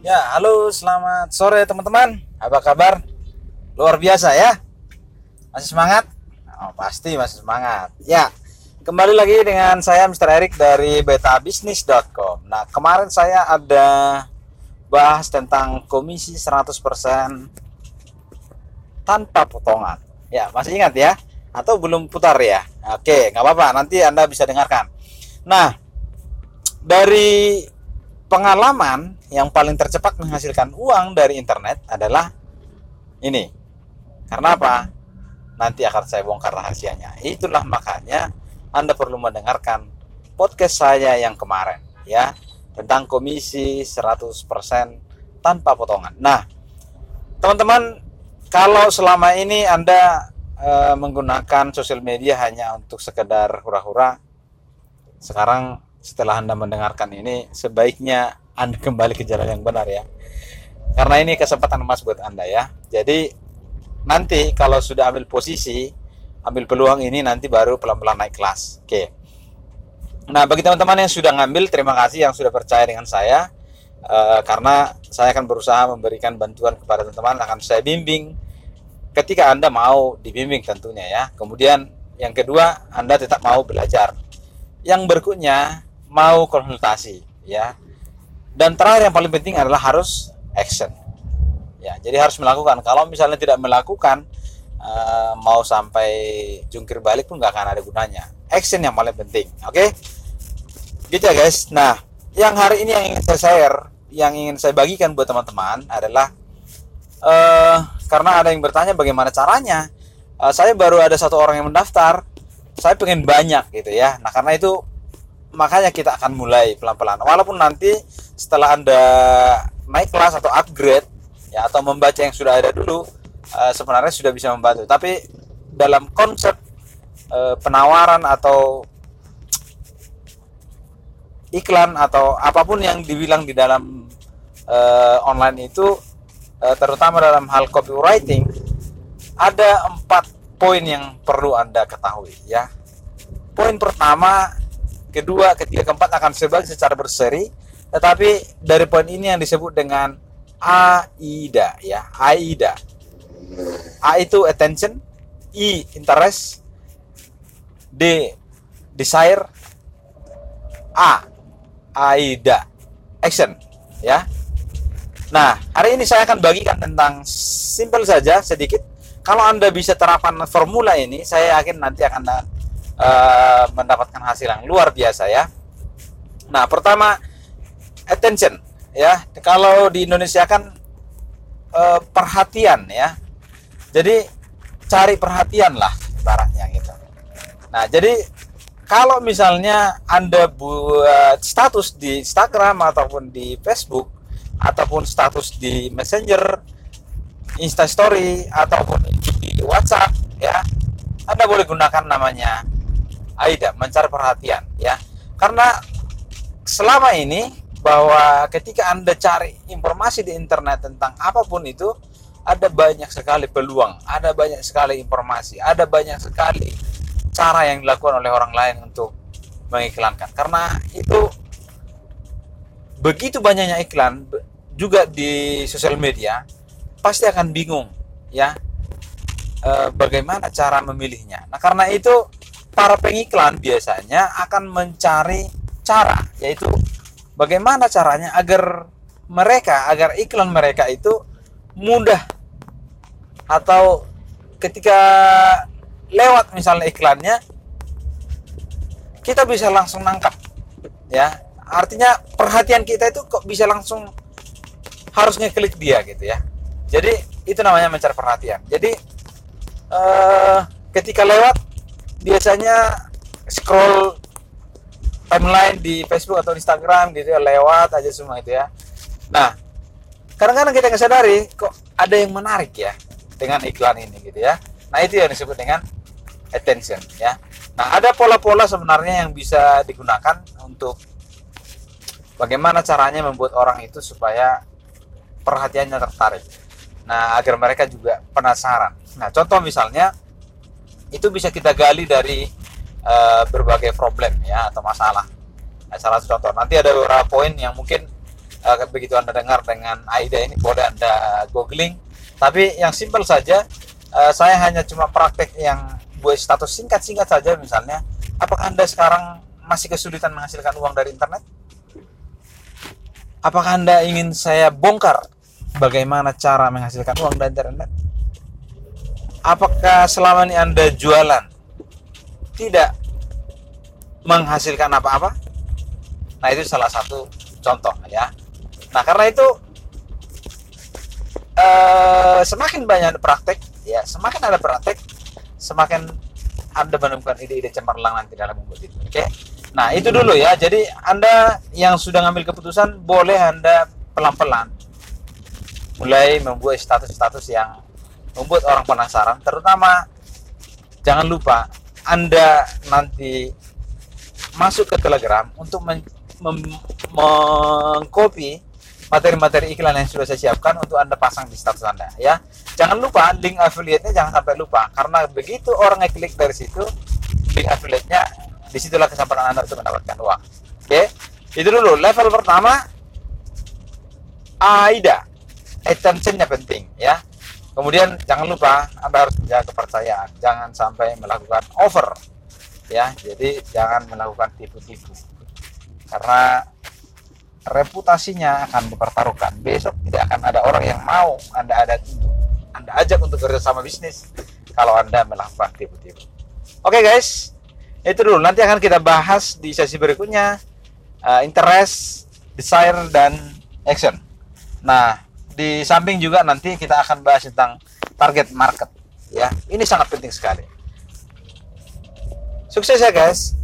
Ya, halo, selamat sore teman-teman. Apa kabar? Luar biasa ya? Masih semangat? Oh, pasti masih semangat. Ya, kembali lagi dengan saya Mr. Erik dari betabisnis.com. Nah, kemarin saya ada bahas tentang komisi 100% tanpa potongan. Ya, masih ingat ya? Atau belum putar ya? Oke, nggak apa-apa. Nanti Anda bisa dengarkan. Nah, dari pengalaman yang paling tercepat menghasilkan uang dari internet adalah ini. Karena apa? Nanti akan saya bongkar rahasianya. Itulah makanya Anda perlu mendengarkan podcast saya yang kemarin ya tentang komisi 100% tanpa potongan. Nah, teman-teman kalau selama ini Anda e, menggunakan sosial media hanya untuk sekedar hura-hura sekarang setelah Anda mendengarkan ini sebaiknya Anda kembali ke jalan yang benar ya. Karena ini kesempatan emas buat Anda ya. Jadi nanti kalau sudah ambil posisi, ambil peluang ini nanti baru pelan-pelan naik kelas. Oke. Nah, bagi teman-teman yang sudah ngambil, terima kasih yang sudah percaya dengan saya. E, karena saya akan berusaha memberikan bantuan kepada teman-teman, akan saya bimbing ketika Anda mau dibimbing tentunya ya. Kemudian yang kedua, Anda tetap mau belajar. Yang berikutnya, mau konsultasi ya. Dan terakhir yang paling penting adalah harus action. Ya jadi harus melakukan. Kalau misalnya tidak melakukan uh, mau sampai jungkir balik pun nggak akan ada gunanya. Action yang paling penting oke? Okay? gitu ya guys. Nah yang hari ini yang ingin saya share yang ingin saya bagikan buat teman-teman adalah uh, karena ada yang bertanya bagaimana caranya. Uh, saya baru ada satu orang yang mendaftar. Saya pengen banyak gitu ya. Nah karena itu makanya kita akan mulai pelan-pelan. Walaupun nanti setelah Anda naik kelas atau upgrade ya atau membaca yang sudah ada dulu uh, sebenarnya sudah bisa membantu. Tapi dalam konsep uh, penawaran atau iklan atau apa pun yang dibilang di dalam uh, online itu uh, terutama dalam hal copywriting ada empat poin yang perlu Anda ketahui ya. Poin pertama kedua, ketiga, keempat akan sebag secara berseri. Tetapi dari poin ini yang disebut dengan AIDA ya, AIDA. A itu attention, I interest, D desire, A AIDA action ya. Nah, hari ini saya akan bagikan tentang simple saja sedikit. Kalau Anda bisa terapkan formula ini, saya yakin nanti akan uh, mendapatkan hasil yang luar biasa ya. Nah, pertama attention ya. Kalau di Indonesia kan uh, perhatian ya. Jadi cari perhatian lah ibaratnya gitu. Nah, jadi kalau misalnya Anda buat status di Instagram ataupun di Facebook ataupun status di Messenger, Instastory ataupun di WhatsApp ya, Anda boleh gunakan namanya Aida mencari perhatian ya. Karena selama ini bahwa ketika anda cari informasi di internet tentang apa pun itu ada banyak sekali peluang ada banyak sekali informasi ada banyak sekali cara yang dilakukan oleh orang lain untuk mengiklankan. Karena itu begitu banyaknya iklan juga di sosial media pasti akan bingung ya e, bagaimana cara memilihnya. Nah karena itu para pengiklan biasanya akan mencari cara yaitu bagaimana caranya agar mereka agar iklan mereka itu mudah. Atau ketika lewat misalnya iklannya kita bisa langsung nangkap ya. Artinya perhatian kita itu kok bisa langsung harus ngeklik dia gitu ya. Jadi itu namanya mencari perhatian. Jadi eh, ketika lewat biasanya scroll timeline di Facebook atau Instagram gitu ya lewat aja semua itu ya. Nah kadang-kadang kita nggak sadari kok ada yang menarik ya dengan iklan ini gitu ya. Nah itu yang disebut dengan attention ya. Nah ada pola-pola sebenarnya yang bisa digunakan untuk bagaimana caranya membuat orang itu supaya perhatiannya tertarik. Nah agar mereka juga penasaran. Nah contoh misalnya itu bisa kita gali dari uh, berbagai problem ya atau masalah. Nah, salah satu contoh. Nanti ada beberapa poin yang mungkin uh, begitu anda dengar dengan Aida ini boleh anda googling tapi yang simpel saja uh, saya hanya cuma praktek yang buat status singkat-singkat saja misalnya apakah anda sekarang masih kesulitan menghasilkan uang dari internet apakah anda ingin saya bongkar bagaimana cara menghasilkan uang dari internet apakah selama ini anda jualan tidak menghasilkan apa-apa? Nah itu salah satu contoh ya. Nah karena itu eh, semakin banyak praktek ya semakin ada praktek semakin anda menemukan ide-ide cemerlang nanti dalam membuat itu oke? Nah itu dulu ya. Jadi anda yang sudah ngambil keputusan boleh anda pelan-pelan mulai membuat status-status yang membuat orang penasaran terutama jangan lupa anda nanti masuk ke Telegram untuk mengcopy materi-materi iklan yang sudah saya siapkan untuk Anda pasang di status Anda ya. Jangan lupa link affiliate-nya jangan sampai lupa karena begitu orang ngeklik dari situ link affiliate-nya di situlah kesempatan Anda untuk mendapatkan uang. Oke. Itu dulu level pertama AIDA. Attention-nya penting ya. Kemudian jangan lupa Anda harus menjaga kepercayaan, jangan sampai melakukan over ya. Jadi jangan melakukan tipu-tipu. Karena reputasinya akan dipertaruhkan. Besok tidak akan ada orang yang mau Anda ada Anda ajak untuk kerjasama bisnis kalau Anda melakukan tipu-tipu. Oke okay guys, itu dulu. Nanti akan kita bahas di sesi berikutnya uh, interest, desire dan action. Nah, di samping juga nanti kita akan bahas tentang target market. Ya, ini sangat penting sekali. Sukses ya guys.